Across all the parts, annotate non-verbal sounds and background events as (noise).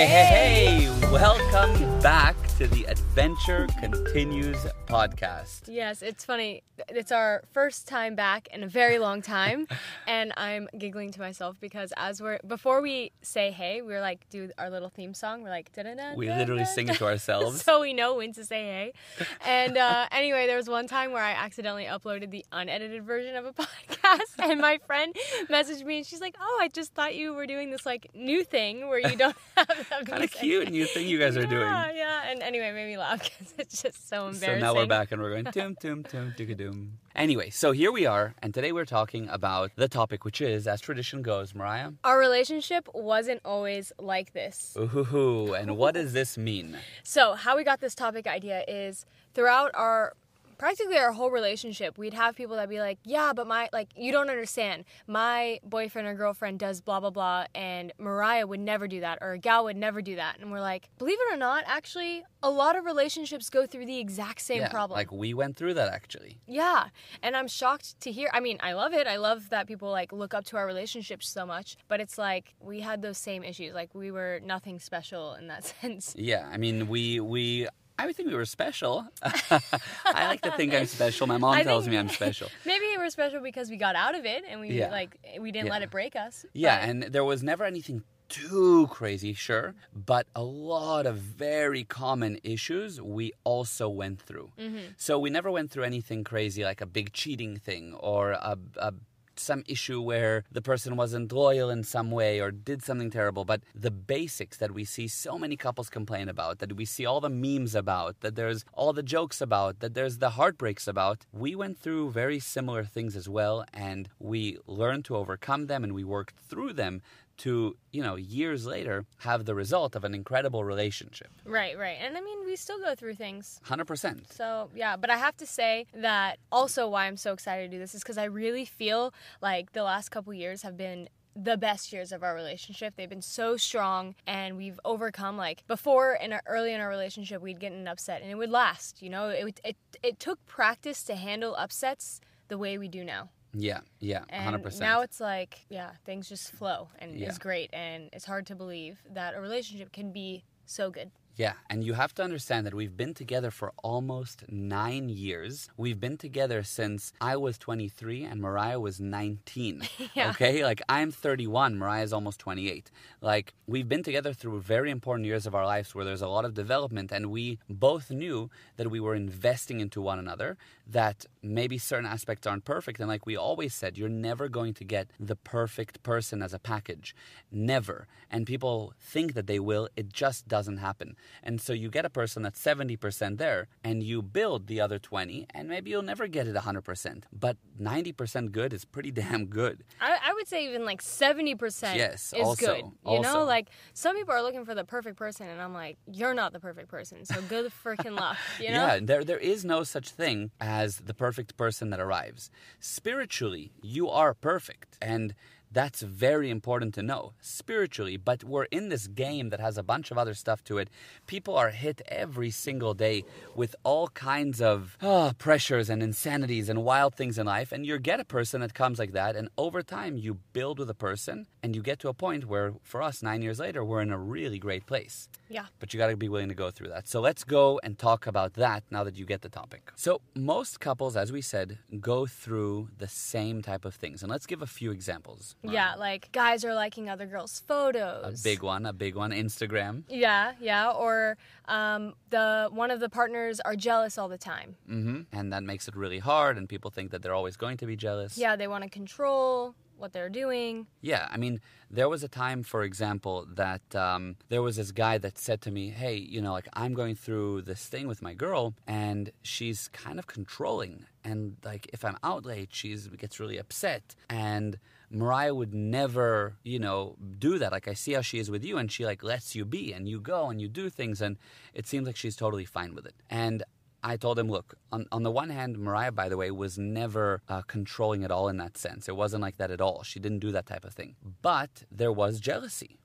Hey, hey, hey! Welcome back to the Adventure Continues podcast. Yes, it's funny. It's our first time back in a very long time, (laughs) and I'm giggling to myself because as we're before we say hey, we're like do our little theme song. We're like da-da-da, We literally sing it to ourselves. (laughs) so we know when to say hey. And uh, (laughs) anyway, there was one time where I accidentally uploaded the unedited version of a podcast, and my friend messaged me, and she's like, "Oh, I just thought you were doing this like new thing where you don't have kind of cute new thing you guys are doing. Yeah, yeah. And anyway, made me laugh (laughs) because it's just so embarrassing. So now we're back and we're going tum tum tum ticka doom. Anyway, so here we are, and today we're talking about the topic, which is, as tradition goes, Mariah. Our relationship wasn't always like this. Ooh, and what does this mean? So, how we got this topic idea is throughout our practically our whole relationship, we'd have people that be like, "Yeah, but my like you don't understand. My boyfriend or girlfriend does blah blah blah and Mariah would never do that or a Gal would never do that." And we're like, "Believe it or not, actually, a lot of relationships go through the exact same yeah, problem." like we went through that actually. Yeah. And I'm shocked to hear. I mean, I love it. I love that people like look up to our relationships so much, but it's like we had those same issues. Like we were nothing special in that (laughs) sense. Yeah, I mean, we we. I would think we were special. (laughs) I like to think I'm special. My (laughs) mom I tells me I'm special. (laughs) Maybe we were special because we got out of it and we Yeah. like we didn't Yeah. let it break us. Yeah, but- and there was never anything too crazy, sure, but a lot of very common issues we also went through. Mm-hmm. So we never went through anything crazy like a big cheating thing or a, a some issue where the person wasn't loyal in some way or did something terrible but the basics that we see so many couples complain about that we see all the memes about that there's all the jokes about that there's the heartbreaks about we went through very similar things as well and we learned to overcome them and we worked through them to you know years later have the result of an incredible relationship right, right. And I mean, we still go through things. 100% So, yeah, but I have to say that also why I'm so excited to do this is cuz I really feel like the last couple years have been the best years of our relationship. They've been so strong and we've overcome like before in our, early in our relationship we'd get an upset and it would last, you know? It it it took practice to handle upsets the way we do now. Yeah yeah And 100% now it's like, yeah, things just flow and Yeah. it's great and it's hard to believe that a relationship can be so good. Yeah, and you have to understand that we've been together for almost nine years. We've been together since I was 23 and Mariah was 19. (laughs) Yeah. Okay, like I'm 31, Mariah's almost 28. Like we've been together through very important years of our lives where there's a lot of development, and we both knew that we were investing into one another, that maybe certain aspects aren't perfect. And like we always said, you're never going to get the perfect person as a package. Never. And people think that they will, it just doesn't happen. And so you get a person that's 70% there and you build the other 20 and maybe you'll never get it 100%. But 90% good is pretty (laughs) damn good. I, I would say even like 70% Yes, is also, good. You also. know, like some people are looking for the perfect person and I'm like, you're not the perfect person. So good (laughs) freaking luck, you know? Yeah, there there is no such thing as the perfect person that arrives. Spiritually, you are perfect and that's very important to know spiritually, but we're in this game that has a bunch of other stuff to it. People are hit every single day with all kinds of ah, pressures and insanities and wild things in life, and you get a person that comes like that, and over time you build with a person, and you get to a point where, for us, nine years later, we're in a really great place Yeah. but you got to be willing to go through that. So let's go and talk about that now that you get the topic. So, most couples, as we said, go through the same type of things. And let's give a few examples. Yeah, like guys are liking other girls' photos. A big one, a big one, Instagram. Yeah, yeah, or um, the one of the partners are jealous all the time. hmm And that makes it really hard, and people think that they're always going to be jealous. Yeah, they want to control what they're doing. Yeah, I mean, there was a time, for example, that um, there was this guy that said to me, Hey, you know, like I'm going through this thing with my girl, and she's kind of controlling. And like if I'm out late, she gets really upset. And Mariah would never, you know, do that. Like I see how she is with you, and she like lets you be, and you go and you do things, and it seems like she's totally fine with it. And I told him, look, on, on the one hand, Mariah, by the way, was never uh, controlling at all in that sense. It wasn't like that at all. She didn't do that type of thing. But there was jealousy.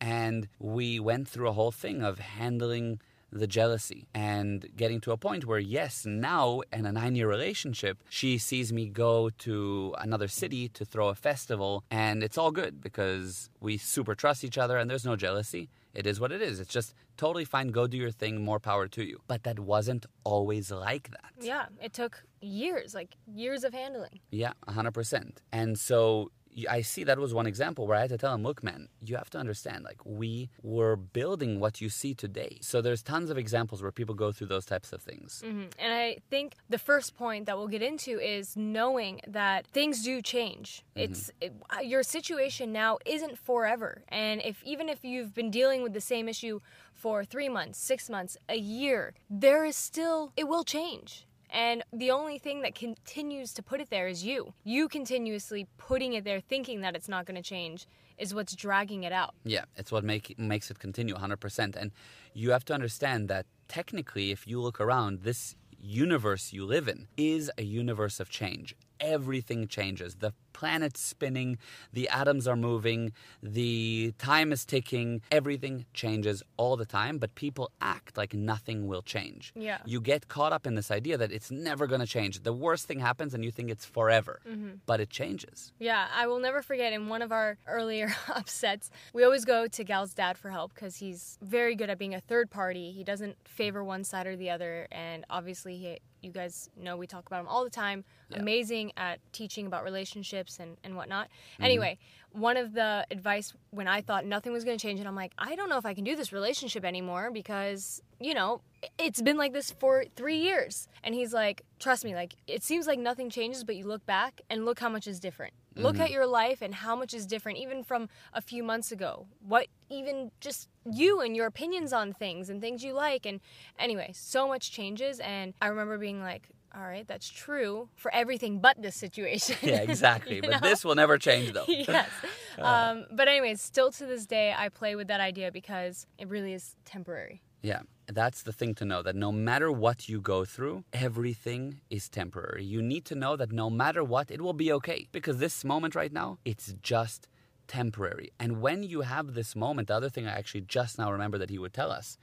And we went through a whole thing of handling the jealousy and getting to a point where, yes, now in a nine year relationship, she sees me go to another city to throw a festival, and it's all good because we super trust each other and there's no jealousy. It is what it is. It's just totally fine. Go do your thing. More power to you. But that wasn't always like that. Yeah, it took years, like years of handling. Yeah, 100%. And so I see that was one example where I had to tell him, look, man, you have to understand, like, we were building what you see today. So there's tons of examples where people go through those types of things. Mhm. And I think the first point that we'll get into is knowing that things do change. It's it, uh, your situation now isn't forever, and if even if you've been dealing with the same issue for three months, six months, a year, there is still it will change. And the only thing that continues to put it there is you. You continuously putting it there, thinking that it's not going to change, is what's dragging it out. Yeah, it's what make, makes it continue 100%. And you have to understand that technically, if you look around, this universe you live in is a universe of change. Everything changes. The planet's spinning, the atoms are moving, the time is ticking, everything changes all the time, but people act like nothing will change. Yeah. You get caught up in this idea that it's never going to change. The worst thing happens and you think it's forever, mm-hmm. but it changes. Yeah, I will never forget in one of our earlier (laughs) upsets, we always go to Gal's dad for help because he's very good at being a third party. He doesn't favor one side or the other. And obviously, he, you guys know we talk about him all the time. Amazing at teaching about relationships and, and whatnot. Mm-hmm. Anyway, one of the advice when I thought nothing was going to change, and I'm like, I don't know if I can do this relationship anymore because, you know, it's been like this for three years. And he's like, trust me, like, it seems like nothing changes, but you look back and look how much is different. Look mm-hmm. at your life and how much is different, even from a few months ago. What, even just you and your opinions on things and things you like. And anyway, so much changes. And I remember being like, all right, that's true for everything but this situation. Yeah, exactly. (laughs) But know? this will never change, though. (laughs) yes. (laughs) Um, but anyways, still to this day, I play with that idea because it really is temporary. Yeah, that's the thing to know that no matter what you go through, everything is temporary. You need to know that no matter what, it will be okay. Because this moment right now, it's just temporary. And when you have this moment, the other thing I actually just now remember that he would tell us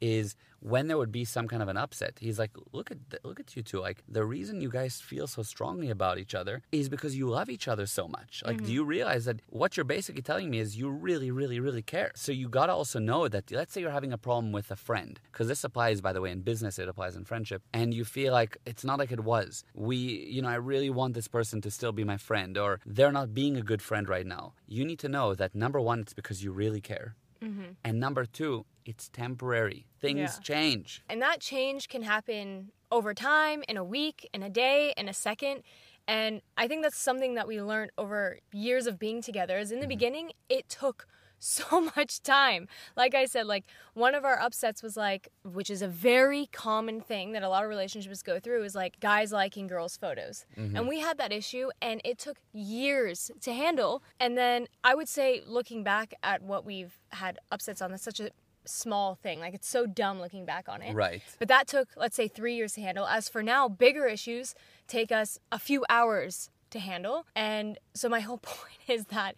is when there would be some kind of an upset, he's like, "Look at th- look at you two. Like the reason you guys feel so strongly about each other is because you love each other so much. Like, do mm-hmm. you realize that what you're basically telling me is you really, really, really care? So you gotta also know that. Let's say you're having a problem with a friend, because this applies, by the way, in business. It applies in friendship, and you feel like it's not like it was. We, you know, I really want this person to still be my friend, or they're not being a good friend right now. You need to know that number one, it's because you really care. Mm-hmm. And number two, it's temporary. Things Yeah. change. And that change can happen over time, in a week, in a day, in a second. And I think that's something that we learned over years of being together. Is in the mm-hmm. beginning, it took so (laughs) much time. Like I said, like one of our upsets was like, which is a very common thing that a lot of relationships go through, is like guys liking girls' photos. Mm-hmm. And we had that issue, and it took years to handle. And then I would say, looking back at what we've had upsets on, that's such a small thing. Like it's so dumb looking back on it. Right. But that took, let's say, three years to handle. As for now, bigger issues take us a few hours to handle. And so my whole (laughs) point is that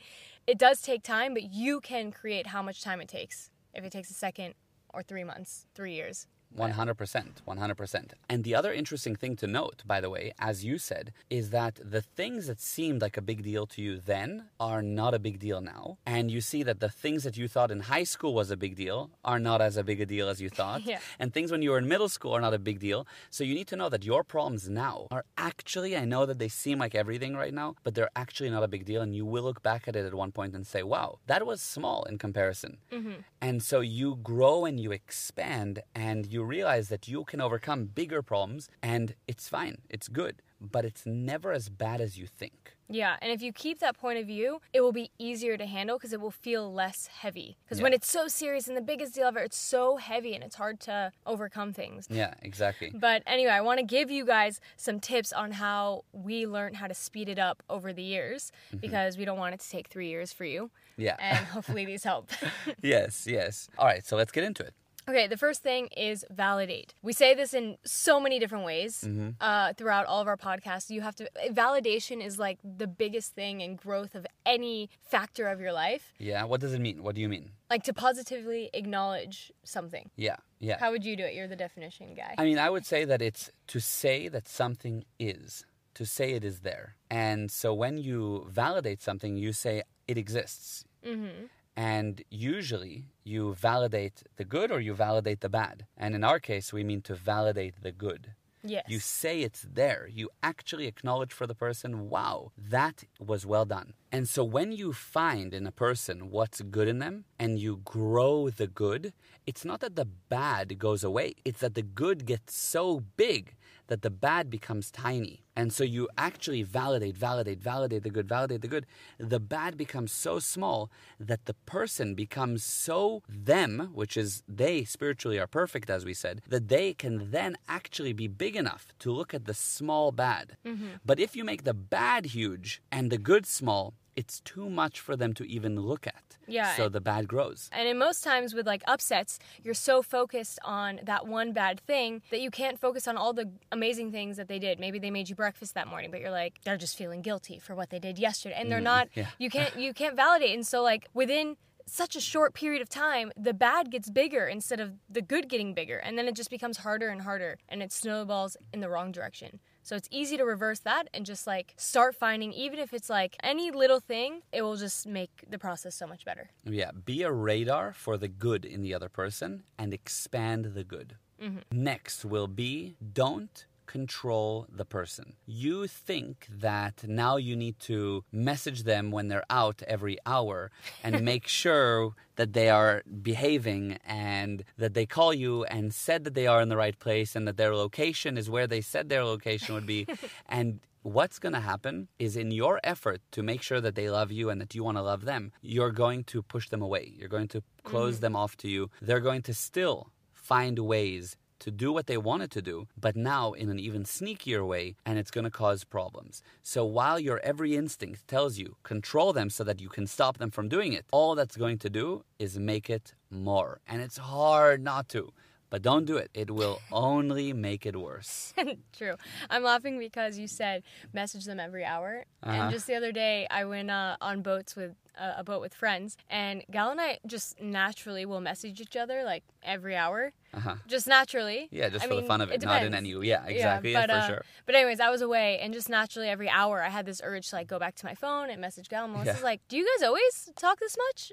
it does take time, but you can create how much time it takes. If it takes a second or three months, three years. 100%. 100%. And the other interesting thing to note, by the way, as you said, is that the things that seemed like a big deal to you then are not a big deal now. And you see that the things that you thought in high school was a big deal are not as a big a deal as you (laughs) thought. Yeah. And things when you were in middle school are not a big deal. So you need to know that your problems now are actually, I know that they seem like everything right now, but they're actually not a big deal. And you will look back at it at one point and say, wow, that was small in comparison. Hmm. And so you grow and you expand and you realize that you can overcome bigger problems and it's fine, it's good, but it's never as bad as you think. Yeah, and if you keep that point of view, it will be easier to handle because it will feel less heavy. Because Yeah. when it's so serious and the biggest deal ever, it's so heavy and it's hard to overcome things. Yeah, exactly. But anyway, I want to give you guys some tips on how we learned how to speed it up over the years mm-hmm. because we don't want it to take three years for you. Yeah. And hopefully these help. (laughs) yes, yes. All right, so let's get into it. Okay, the first thing is validate. We say this in so many different ways Mm-hmm. uh, throughout all of our podcasts. You have to, validation is like the biggest thing in growth of any factor of your life. Yeah. What does it mean? What do you mean? Like to positively acknowledge something. Yeah. Yeah. How would you do it? You're the definition guy. I mean, I would say that it's to say that something is, to say it is there. And so when you validate something, you say it exists. mm-hmm. And usually you validate the good or you validate the bad. And in our case, we mean to validate the good. Yes. You say it's there. You actually acknowledge for the person, wow, that was well done. And so when you find in a person what's good in them and you grow the good, it's not that the bad goes away, it's that the good gets so big that the bad becomes tiny. And so you actually validate, validate, validate the good, validate the good. The bad becomes so small that the person becomes so them, which is they spiritually are perfect, as we said, that they can then actually be big enough to look at the small bad. Mm-hmm. But if you make the bad huge and the good small, it's too much for them to even look at. Yeah, So the bad grows. And in most times with like upsets, you're so focused on that one bad thing that you can't focus on all the amazing things that they did. Maybe they made you breakfast that morning, but you're like they're just feeling guilty for what they did yesterday, and they're mm, not. yeah. You can't (laughs) you can't validate. And so like within such a short period of time, the bad gets bigger instead of the good getting bigger, and then it just becomes harder and harder, and it snowballs in the wrong direction. So it's easy to reverse that and just like start finding, even if it's like any little thing, it will just make the process so much better. Yeah, be a radar for the good in the other person and expand the good. Mm-hmm. Next will be don't control the person. You think that now you need to message them when they're out every hour and (laughs) make sure that they are behaving and that they call you and said that they are in the right place and that their location is where they said their location would be. (laughs) and what's going to happen is in your effort to make sure that they love you and that you want to love them, you're going to push them away. You're going to close mm-hmm. them off to you. They're going to still find ways to do what they wanted to do, but now in an even sneakier way, and it's going to cause problems. So while your every instinct tells you control them so that you can stop them from doing it, all that's going to do is make it more. And it's hard not to. But don't do it. It will (laughs) only make it worse. (laughs) True. I'm laughing because you said message them every hour. Uh-huh. And just the other day, I went uh, on boats with uh, a boat with friends, and Gal and I just naturally will message each other like every hour, Uh-huh. just naturally. Yeah, just I for the fun of it, not in any. Yeah, exactly. Yeah, but, for uh, sure. But anyways, I was away, and just naturally every hour, I had this urge to like go back to my phone and message Gal. And Melissa's Yeah. like, "Do you guys always talk this much?"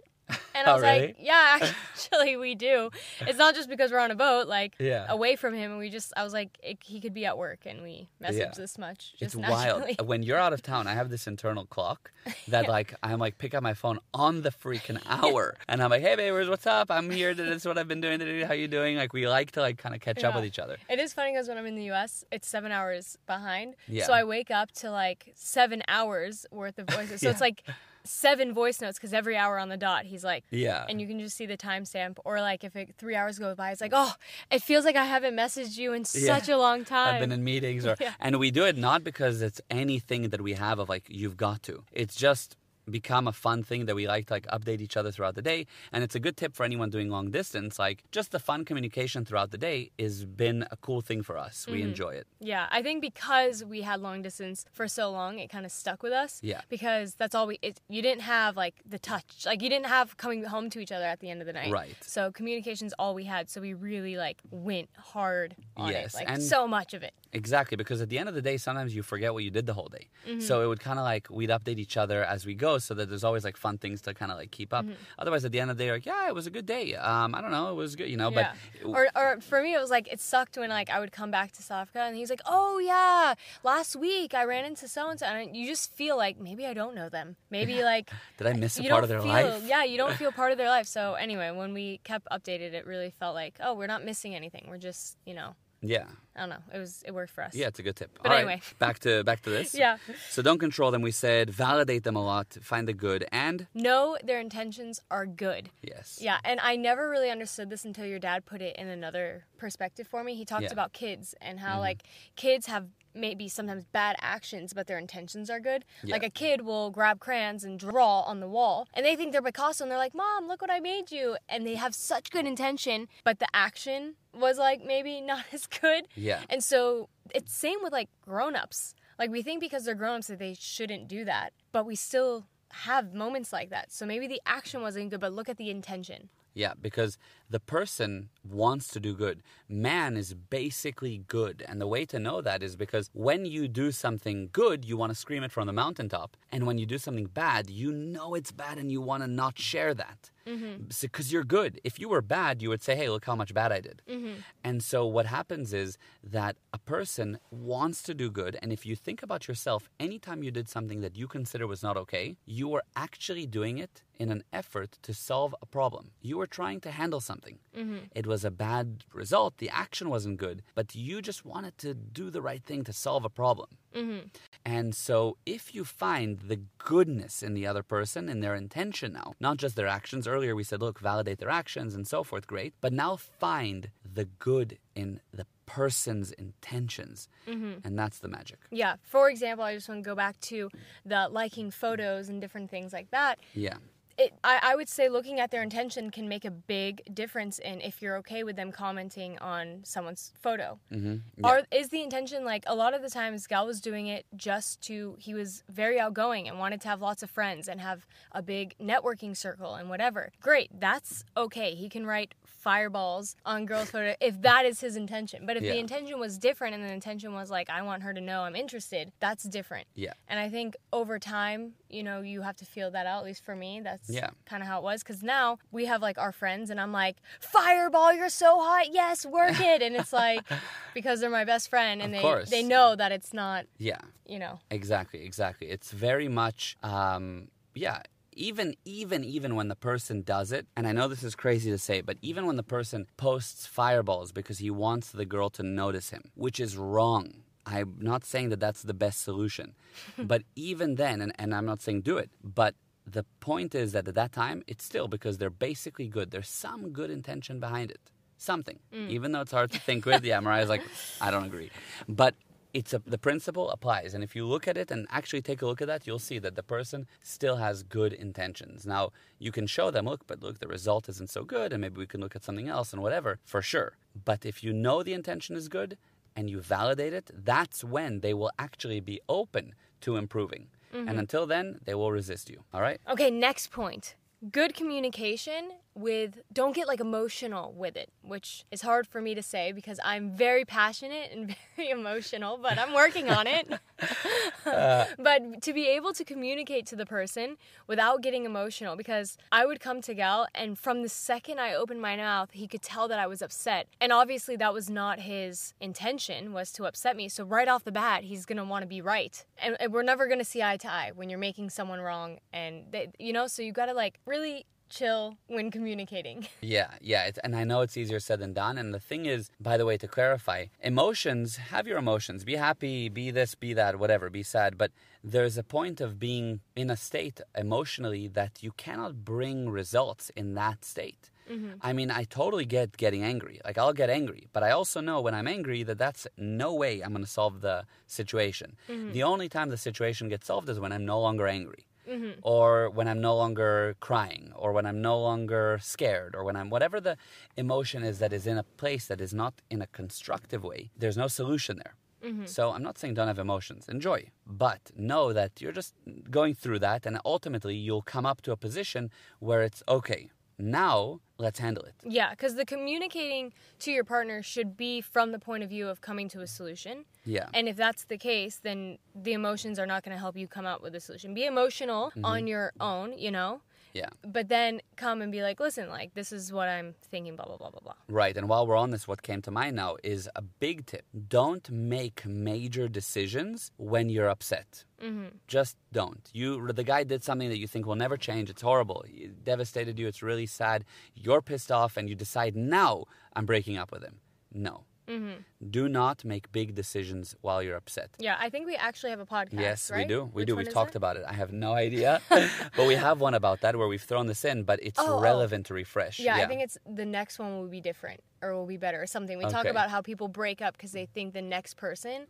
And (laughs) I Oh, was really? like, "Yeah, (laughs) actually, we do. It's not just because we're on a boat, like Yeah. away from him. And we just, I was like, it, he could be at work, and we message Yeah. this much. It's Just wild. Uh, when you're out of town, I (laughs) have this internal clock that like I'm like pick up my phone on the freaking hour, and I'm like, hey babers, what's up? I'm here. This is what I've been doing today. How you doing? Like we like to like kind of catch up with each other. It is funny because when I'm in the U.S., it's seven hours behind. Yeah. So I wake up to like seven hours worth of voices. So it's like seven voice notes because every hour on the dot, he's like, Yeah. and you can just see the timestamp. Or like if it, three hours go by, it's like, oh, it feels like I haven't messaged you in Yeah. such a long time. (laughs) I've been in meetings, or (laughs) Yeah. and we do it not because it's anything that we have of like you've got to. It's just become a fun thing that we like to like update each other throughout the day and it's a good tip for anyone doing long distance like just the fun communication throughout the day has been a cool thing for us we Mm-hmm. enjoy it Yeah, I think because we had long distance for so long, it kind of stuck with us. Yeah. Because that's all we. It, you didn't have like the touch, like you didn't have coming home to each other at the end of the night. Right. So communication's all we had. So we really like went hard on Yes, it, like and- so much of it. Exactly, because at the end of the day, sometimes you forget what you did the whole day. Mm-hmm. So it would kind of like we'd update each other as we go, so that there's always like fun things to kind of like keep up. Mm-hmm. Otherwise, at the end of the day, like yeah, it was a good day. Um, I don't know, it was good, you know. yeah. But or, or for me, it was like it sucked when like I would come back to South Africa and he's like, "Oh yeah, last week I ran into so and so," and you just feel like maybe I don't know them. Maybe like did I miss a part of their feel, life? Yeah, you don't (laughs) feel part of their life. So anyway, when we kept updated, it really felt like, oh, we're not missing anything. We're just, you know, Yeah, I don't know. It was it worked for us. yeah, it's a good tip. But All right, anyway. (laughs) back to back to this. (laughs) Yeah. So don't control them. We said validate them a lot, find the good, and Know their intentions are good. yes, Yeah, and I never really understood this until your dad put it in another perspective for me. He talked Yeah. Mm-hmm. about kids and how like kids have maybe sometimes bad actions, but their intentions are good. Yeah. Like a kid will grab crayons and draw on the wall, and they think they're Picasso, and they're like, "Mom, look what I made you," and they have such good intention, but the action was like maybe (laughs) not as good. Yeah. And so it's same with like grown-ups. Like we think because they're grown-ups that they shouldn't do that, but we still have moments like that. So maybe the action wasn't good, but look at the intention. Yeah, because the person wants to do good. Man is basically good. And the way to know that is because when you do something good, you want to scream it from the mountaintop. And when you do something bad, you know it's bad and you want to not share that. Mm-hmm. Because you're good. If you were bad, you would say, hey, look how much bad I did. Mm-hmm. And so what happens is that a person wants to do good. And if you think about yourself, anytime you did something that you consider was not okay, you were actually doing it in an effort to solve a problem. You were trying to handle something. Mm-hmm. It was a bad result. The action wasn't good, but you just wanted to do the right thing to solve a problem. Mm-hmm. And so, if you find the goodness in the other person, in their intention now, not just their actions, earlier we said, look, validate their actions and so forth, great, but now find the good in the person's intentions. Mm-hmm. And that's the magic. Yeah. For example, I just want to go back to the liking photos and different things like that. Yeah. It, I, I would say looking at their intention can make a big difference in if you're okay with them commenting on someone's photo. hmm Or is the intention like a lot of the times Gal was doing it just to he was very outgoing and wanted to have lots of friends and have a big networking circle and whatever. Great, that's okay. He can write fireballs on girls' photo if that is his intention. But if Yeah. the intention was different and the intention was like I want her to know I'm interested, that's different. Yeah. And I think over time, you know, you have to feel that out. At least for me, that's Yeah. kind of how it was. Because now we have like our friends, and I'm like, "Fireball, you're so hot! Yes, work (laughs) it!" And it's like because they're my best friend, and Of they course. they know that it's not, Yeah. you know. Exactly, exactly. It's very much, um, yeah. Even, even, even when the person does it, and I know this is crazy to say, but even when the person posts fireballs because he wants the girl to notice him, which is wrong. I'm not saying that that's the best solution, (laughs) but even then, and, and I'm not saying do it, but the point is that at that time, it's still because they're basically good. There's some good intention behind it, something. Mm. Even though it's hard to think with, yeah, Mariah's like, (laughs) I don't agree, but it's a, the principle applies. And if you look at it and actually take a look at that you'll see that the person still has good intentions. Now you can show them look but look the result isn't so good and maybe we can look at something else and whatever for sure. But if you know the intention is good and you validate it that's when they will actually be open to improving. And mm-hmm. until then they will resist you. All right? Okay, next point. Good communication with don't get like emotional with it, which is hard for me to say because I'm very passionate and (laughs) very emotional, but I'm working on it. (laughs) (laughs) but to be able to communicate to the person without getting emotional because I would come to Gal and from the second I opened my mouth, he could tell that I was upset. And obviously that was not his intention was to upset me. So right off the bat, he's going to want to be right. And, and we're never going to see eye to eye when you're making someone wrong and they, you know, so you got to like really chill when communicating. (laughs) Yeah, yeah, it's, and I know it's easier said than done. And the thing is, by the way, to clarify, emotions, have your emotions. Be happy, be this, be that, whatever, be sad. But there's a point of being in a state emotionally that you cannot bring results in that state. Mm-hmm. I mean, I totally get getting angry. Like, I'll get angry, but I also know when I'm angry that that's no way I'm going to solve the situation. Mm-hmm. The only time the situation gets solved is when I'm no longer angry Mm-hmm. or when I'm no longer crying, or when I'm no longer scared, or when I'm whatever the emotion is that is in a place that is not in a constructive way, there's no solution there. Mm-hmm. So I'm not saying don't have emotions, enjoy, but know that you're just going through that, and ultimately you'll come up to a position where it's okay. Now let's handle it. Yeah, because the communicating to your partner should be from the point of view of coming to a solution. Yeah. And if that's the case, then the emotions are not going to help you come out with a solution. Be emotional mm-hmm. on your own, you know, Yeah. but then come and be like, listen, like, this is what I'm thinking, blah, blah, blah, blah, blah. Right. And while we're on this, what came to mind now is a big tip. Don't make major decisions when you're upset. Mm-hmm. Just don't. You, the guy did something that you think will never change. It's horrible. It devastated you. It's really sad. You're pissed off, and you decide now I'm breaking up with him. No. Mm-hmm. Do not make big decisions while you're upset. Yeah, I think we actually have a podcast. Yes, we do. We Which do. We've talked it? about it. I have no idea, (laughs) but we have one about that where we've thrown this in, but it's Oh, oh. relevant to refresh. Yeah, I think it's the next one will be different. Or will be better or something. We talk Okay. about how people break up because they think the next person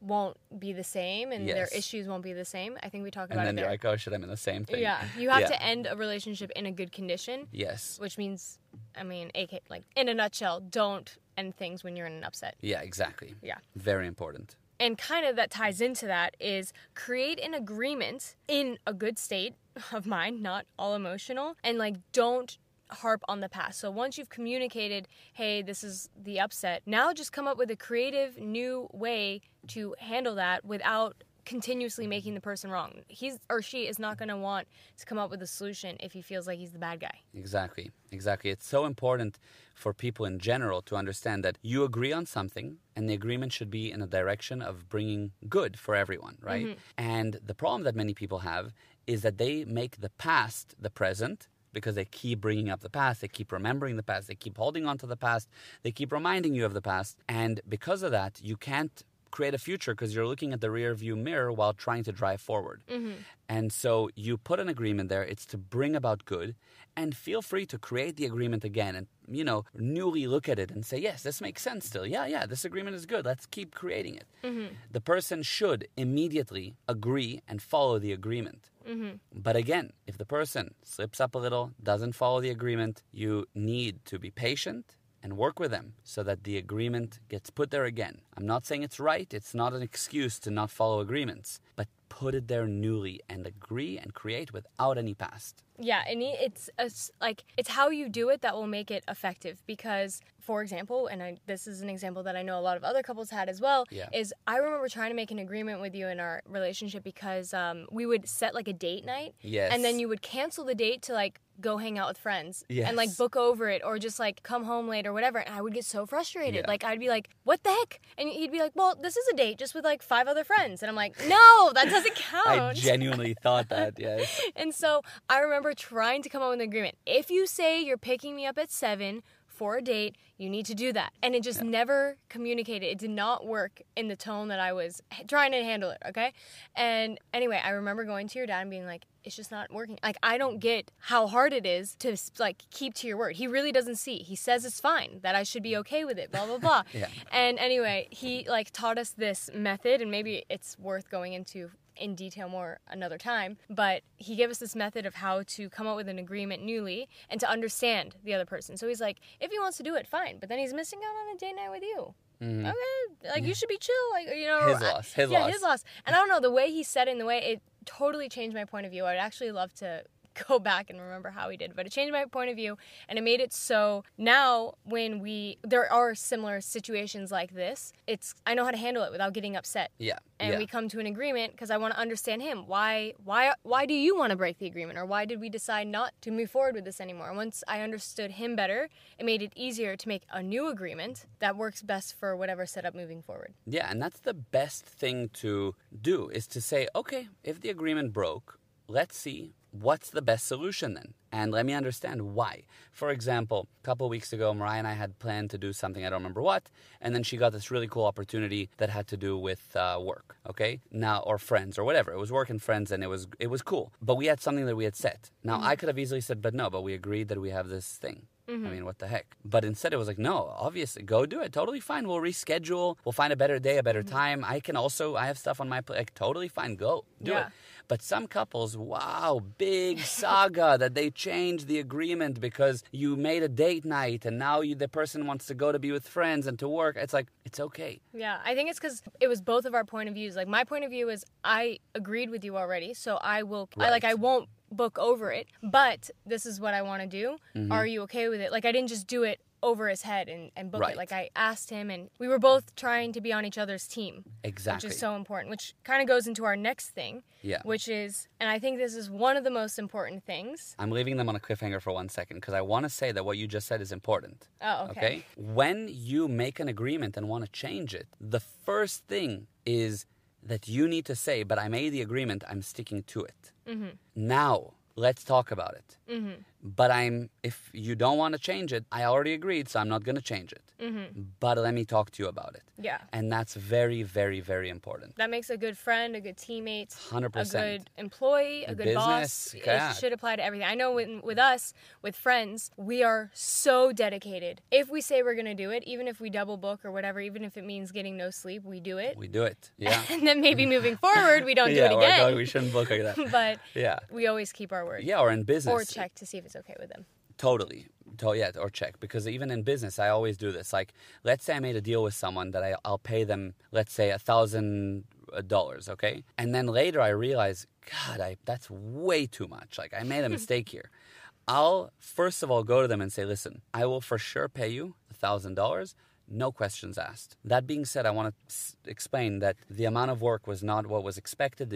won't be the same and their Mm. Issues won't be the same. I think we talk about it. And then it you're there. like, oh shit, I'm in the same thing. yeah, you have Yeah. to end a relationship in a good condition, Yes. which means, I mean, AK, like in a nutshell, don't end things when you're in an upset. Yeah, exactly. Yeah. Very important. and kind of that ties into that is create an agreement in a good state of mind not all emotional and like don't harp on the past so once you've communicated hey this is the upset now just come up with a creative new way to handle that without continuously making the person wrong he's or she is not going to want to come up with a solution if he feels like he's the bad guy Exactly. Exactly. It's so important for people in general to understand that you agree on something and the agreement should be in a direction of bringing good for everyone, right? Mm-hmm. And the problem that many people have is that they make the past the present because they keep bringing up the past, they keep remembering the past, they keep holding on to the past, they keep reminding you of the past. And because of that, you can't create a future because you're looking at the rear view mirror while trying to drive forward. Mm-hmm. And so you put an agreement there, it's to bring about good, and feel free to create the agreement again and, you know, newly look at it and say, yes, this makes sense still. Yeah, yeah, this agreement is good. Let's keep creating it. Mm-hmm. The person should immediately agree and follow the agreement. Mm-hmm. But again, if the person slips up a little, doesn't follow the agreement, you need to be patient and work with them so that the agreement gets put there again. I'm not saying it's right, it's not an excuse to not follow agreements, but put it there newly and agree and create without any past. Yeah, and it's a like it's how you do it that will make it effective. Because, for example, and I, this is an example that I know a lot of other couples had as well. Yeah. Is I remember trying to make an agreement with you in our relationship because um, we would set like a date night, Yes. and then you would cancel the date to like go hang out with friends and like book over it or just like come home late or whatever. And I would get so frustrated. Yeah. Like I'd be like, "What the heck?" And he'd be like, "Well, this is a date just with like five other friends," and I'm like, "No, that doesn't (laughs) count." I (laughs) genuinely thought that, yes. And so I remember trying to come up with an agreement. If you say you're picking me up at seven for a date, you need to do that. And it just never communicated. It did not work in the tone that I was trying to handle it, okay? And anyway, I remember going to your dad and being like, it's just not working. Like I don't get how hard it is to like keep to your word. He really doesn't see. He says it's fine, that I should be okay with it, blah blah blah. (laughs) Yeah. And anyway, he like taught us this method and maybe it's worth going into in detail more another time, but he gave us this method of how to come up with an agreement newly and to understand the other person. So he's like, if he wants to do it, fine, but then he's missing out on a date night with you. Okay, like you should be chill, like you know. Mm-hmm. His loss, his yeah, loss. his loss. And I don't know the way he said it, and the way it totally changed my point of view. I'd actually love to (laughs) go back and remember how he did, but it changed my point of view, and it made it so now when we there are similar situations like this, it's I know how to handle it without getting upset Yeah. and yeah. we come to an agreement because I want to understand him. Why why why do you want to break the agreement or why did we decide not to move forward with this anymore? Once I understood him better, it made it easier to make a new agreement that works best for whatever setup moving forward. Yeah, and that's the best thing to do is to say, okay, if the agreement broke, let's see what's the best solution then. And let me understand why. For example, a couple weeks ago, Mariah and I had planned to do something, I don't remember what, and then she got this really cool opportunity that had to do with uh, work, okay? Now, or friends or whatever. It was work and friends, and it was, it was cool. But we had something that we had set. Now, mm-hmm. I could have easily said, but no, but we agreed that we have this thing. I mm-hmm. mean, what the heck? But instead, it was like, no, obviously, go do it. Totally fine. We'll reschedule. We'll find a better day, a better mm-hmm. time. I can also, I have stuff on my plate. Like, totally fine. Go do Yeah. it. But some couples, wow, big (laughs) saga that they changed the agreement because you made a date night and now you, the person wants to go to be with friends and to work. It's like, it's okay. Yeah, I think it's because it was both of our point of views. Like my point of view is I agreed with you already, so I will. I like I won't book over it, but this is what I want to do. Mm-hmm. Are you okay with it? Like I didn't just do it over his head and, and book Right. it. Like I asked him, and we were both trying to be on each other's team. Exactly. which is so important which kind of goes into our next thing Yeah. which is and i think this is one of the most important things I'm leaving them on a cliffhanger for one second because I want to say that what you just said is important. oh okay, When you make an agreement and want to change it, the first thing is that you need to say, but I made the agreement, I'm sticking to it. Mm-hmm. Now, let's talk about it. But I'm if you don't want to change it, I already agreed, so I'm not going to change it. Mm-hmm. But let me talk to you about it. Yeah. And that's very, very, very important. That makes a good friend, a good teammate, 100%. a good employee, a good boss. Yeah. It should apply to everything. I know when, with us, with friends, we are so dedicated. If we say we're going to do it, even if we double book or whatever, even if it means getting no sleep, we do it. We do it. (laughs) Yeah. and then maybe moving (laughs) forward, we don't do yeah, it or again. no, we shouldn't book like that. (laughs) but Yeah. we always keep our word. Yeah, or in business. Or check to see if it's okay with them. Totally. To- yeah, or check. Because even in business, I always do this. Like, let's say I made a deal with someone that I, I'll pay them, let's say, a thousand dollars, okay? And then later I realize, God, I, that's way too much. Like, I made a (laughs) mistake here. I'll first of all go to them and say, listen, I will for sure pay you a thousand dollars. No questions asked. That being said, I want to s- explain that the amount of work was not what was expected.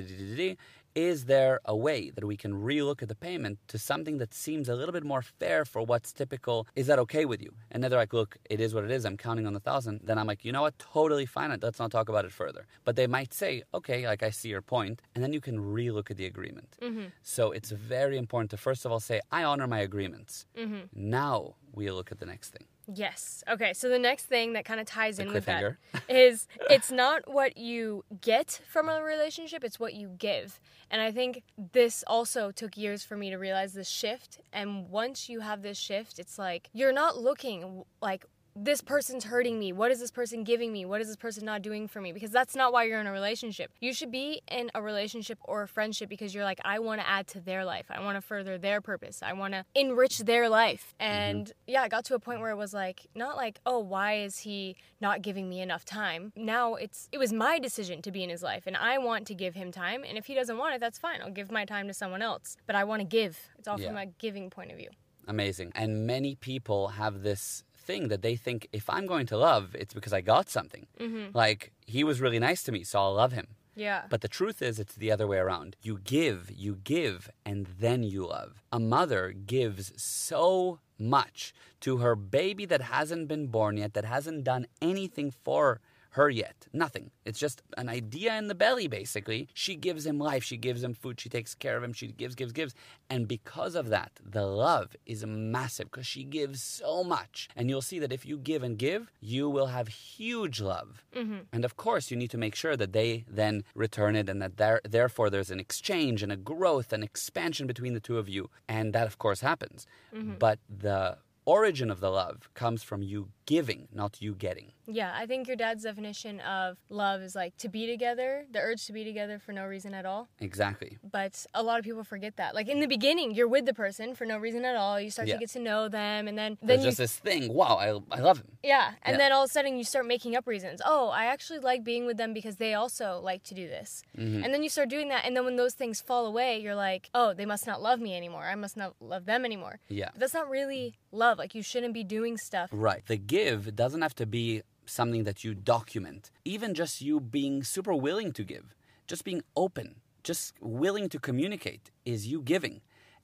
Is there a way that we can relook at the payment to something that seems a little bit more fair for what's typical? Is that okay with you? And then they're like, look, it is what it is. I'm counting on the thousand. Then I'm like, you know what? Totally fine. Let's not talk about it further. But they might say, okay, like I see your point. point, and then you can relook at the agreement. Mm-hmm. So it's very important to first of all say, I honor my agreements. Mm-hmm. Now we look at the next thing. Yes. Okay. So the next thing that kind of ties in with that (laughs) is (laughs) it's not what you get from a relationship, it's what you give. And I think this also took years for me to realize this shift. And once you have this shift, it's like you're not looking like this person's hurting me. What is this person giving me? What is this person not doing for me? Because that's not why you're in a relationship. You should be in a relationship or a friendship because you're like, I want to add to their life. I want to further their purpose. I want to enrich their life. Mm-hmm. And yeah, I got to a point where it was like, not like, oh, why is he not giving me enough time? Now it's, it was my decision to be in his life and I want to give him time. And if he doesn't want it, that's fine. I'll give my time to someone else. But I want to give. It's all Yeah. from a giving point of view. Amazing. And many people have this thing that they think if I'm going to love, it's because I got something. Mm-hmm. Like, he was really nice to me, so I'll love him. Yeah. But the truth is, it's the other way around. You give, you give, and then you love. A mother gives so much to her baby that hasn't been born yet, that hasn't done anything for her yet. Nothing. It's just an idea in the belly, basically. She gives him life. She gives him food. She takes care of him. She gives, gives, gives. And because of that, the love is massive because she gives so much. And you'll see that if you give and give, you will have huge love. Mm-hmm. And of course, you need to make sure that they then return it and that there, therefore there's an exchange and a growth and expansion between the two of you. And that, of course, happens. Mm-hmm. But the origin of the love comes from you giving, not you getting. Yeah, I think your dad's definition of love is like to be together, the urge to be together for no reason at all. Exactly. But a lot of people forget that. Like in the beginning, you're with the person for no reason at all. You start Yeah. to get to know them, and then then There's you just this thing. Wow, I, I love him. yeah, and Yeah. then all of a sudden you start making up reasons. Oh, I actually like being with them because they also like to do this. Mm-hmm. And then you start doing that, and then when those things fall away, you're like, oh, they must not love me anymore. I must not love them anymore. Yeah. But that's not really love. Like you shouldn't be doing stuff. Right. The give doesn't have to be something that you document. Even just you being super willing to give, just being open, just willing to communicate is you giving.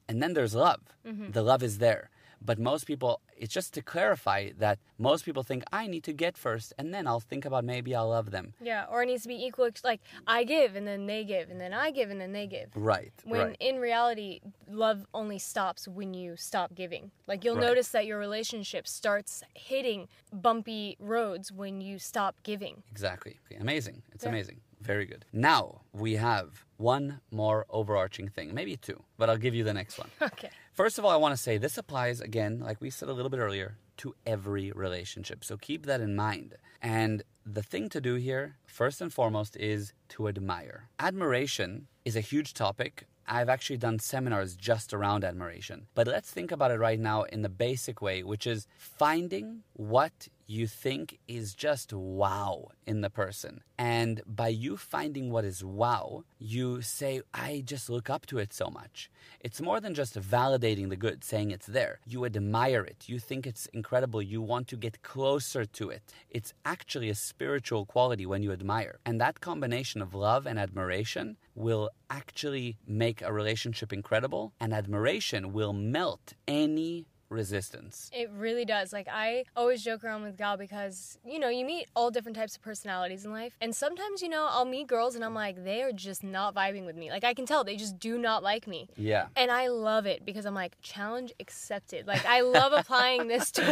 And then there's love. Mm-hmm. The love is there. But most people, it's just to clarify that most people think, I need to get first, and then I'll think about maybe I'll love them. Yeah, or it needs to be equal. Like I give, and then they give, and then I give, and then they give. Right. When right. in reality, love only stops when you stop giving. Like you'll Right. notice that your relationship starts hitting bumpy roads when you stop giving. Exactly. Okay, Amazing. It's Yeah. amazing. Very good. Now we have one more overarching thing, maybe two, but I'll give you the next one. (laughs) Okay. First of all, I want to say this applies again, like we said a little bit earlier, to every relationship. So keep that in mind. And the thing to do here, first and foremost, is to admire. Admiration is a huge topic. I've actually done seminars just around admiration. But let's think about it right now in the basic way, which is finding what you think is just wow in the person. And by you finding what is wow, you say, I just look up to it so much. It's more than just validating the good, saying it's there. You admire it. You think it's incredible. You want to get closer to it. It's actually a spiritual quality when you admire. And that combination of love and admiration will actually make a relationship incredible, and admiration will melt any resistance. It really does. Like I always joke around with Gal because you know you meet all different types of personalities in life, and sometimes you know I'll meet girls and I'm like they are just not vibing with me. Like I can tell they just do not like me. Yeah. And I love it because I'm like, challenge accepted. Like, I love applying this (laughs) tool.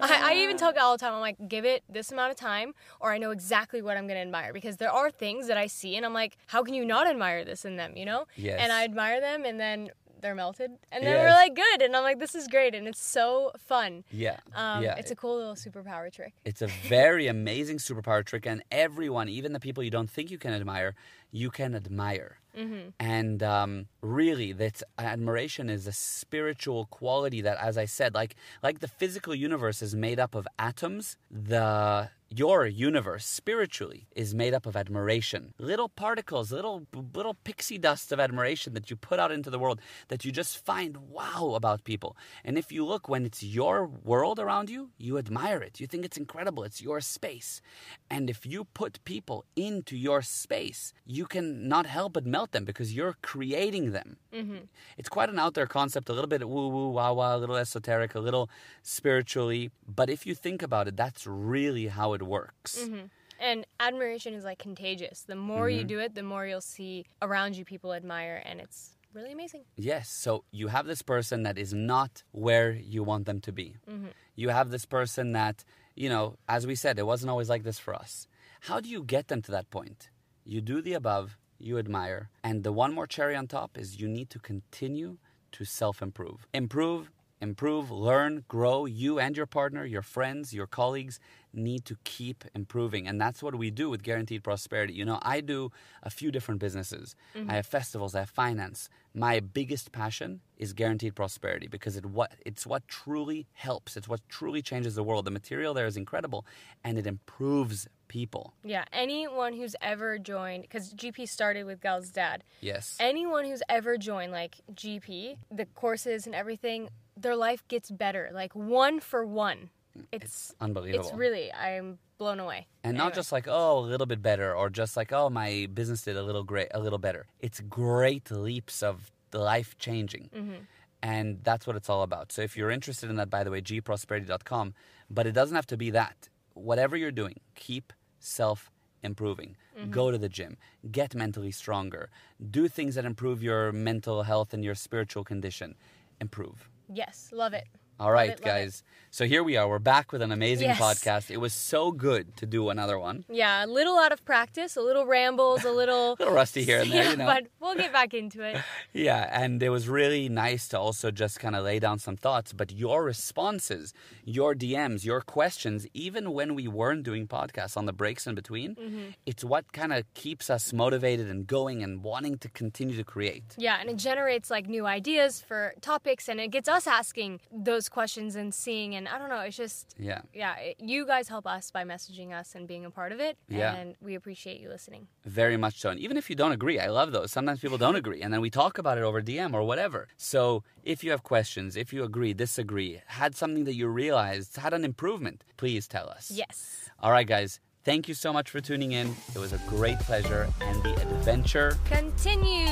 I, I even tell Gal all the time, I'm like, give it this amount of time, or I know exactly what I'm going to admire. Because there are things that I see, and I'm like, how can you not admire this in them, you know? Yes. And I admire them, and then they're melted. And then we're like, good. And I'm like, this is great. And it's so fun. Yeah. Um, yeah. It's a cool little superpower trick. It's a very amazing superpower trick, and everyone, even the people you don't think you can admire, you can admire. Mm-hmm. And um, really, that admiration is a spiritual quality that, as I said, like like the physical universe is made up of atoms, the your universe spiritually is made up of admiration. Little particles little little pixie dust of admiration that you put out into the world that you just find wow about people. And if you look when it's your world around you you admire it. You think it's incredible. It's your space. And if you put people into your space you can not help but melt them because you're creating them mm-hmm. it's quite an out there concept a little bit woo woo wah wah a little esoteric a little spiritually but if you think about it that's really how it works mm-hmm. And admiration is like contagious. The more Mm-hmm. you do it, the more you'll see around you people admire, and it's really amazing. Yes. So you have this person that is not where you want them to be. Mm-hmm. You have this person that, you know, as we said, it wasn't always like this for us. How do you get them to that point? You do the above, you admire, and the one more cherry on top is you need to continue to self improve. Improve, improve, learn, grow. You and your partner, your friends, your colleagues need to keep improving. And that's what we do with Guaranteed Prosperity. You know, I do a few different businesses. Mm-hmm. I have festivals, I have finance. My biggest passion is guaranteed prosperity because it what it's what truly helps. It's what truly changes the world. The material there is incredible and it improves people. Yeah, anyone who's ever joined, because GP started with Gal's dad, Yes. anyone who's ever joined like GP, the courses and everything, their life gets better, like one for one. It's Unbelievable. it's really I'm blown away. and not just like oh a little bit better or just like oh my business did a little great a little better. It's great leaps of life changing. Mm-hmm. And that's what it's all about. So if you're interested in that by the way gprosperity.com but it doesn't have to be that. Whatever you're doing keep self improving mm-hmm. go to the gym. Get mentally stronger. Do things that improve your mental health and your spiritual condition. Improve. Yes, love it. All right, it, guys. So here we are. We're back with an amazing Yes. podcast. It was so good to do another one. Yeah, a little out of practice, a little rambles, a little (laughs) A little rusty here and there, yeah, you know. but we'll get back into it. (laughs) Yeah, and it was really nice to also just kind of lay down some thoughts. But your responses, your DMs, your questions, even when we weren't doing podcasts on the breaks in between, Mm-hmm. it's what kind of keeps us motivated and going and wanting to continue to create. Yeah, and it generates like new ideas for topics, and it gets us asking those questions and seeing, and I don't know, it's just Yeah, yeah, it, you guys help us by messaging us and being a part of it, Yeah. and we appreciate you listening. very much so. And even if you don't agree, I love those. Sometimes people don't agree, and then we talk about it over DM or whatever. So if you have questions, if you agree, disagree, had something that you realized, had an improvement, please tell us. Yes. All right, guys. Thank you so much for tuning in. It was a great pleasure, and the adventure Continue.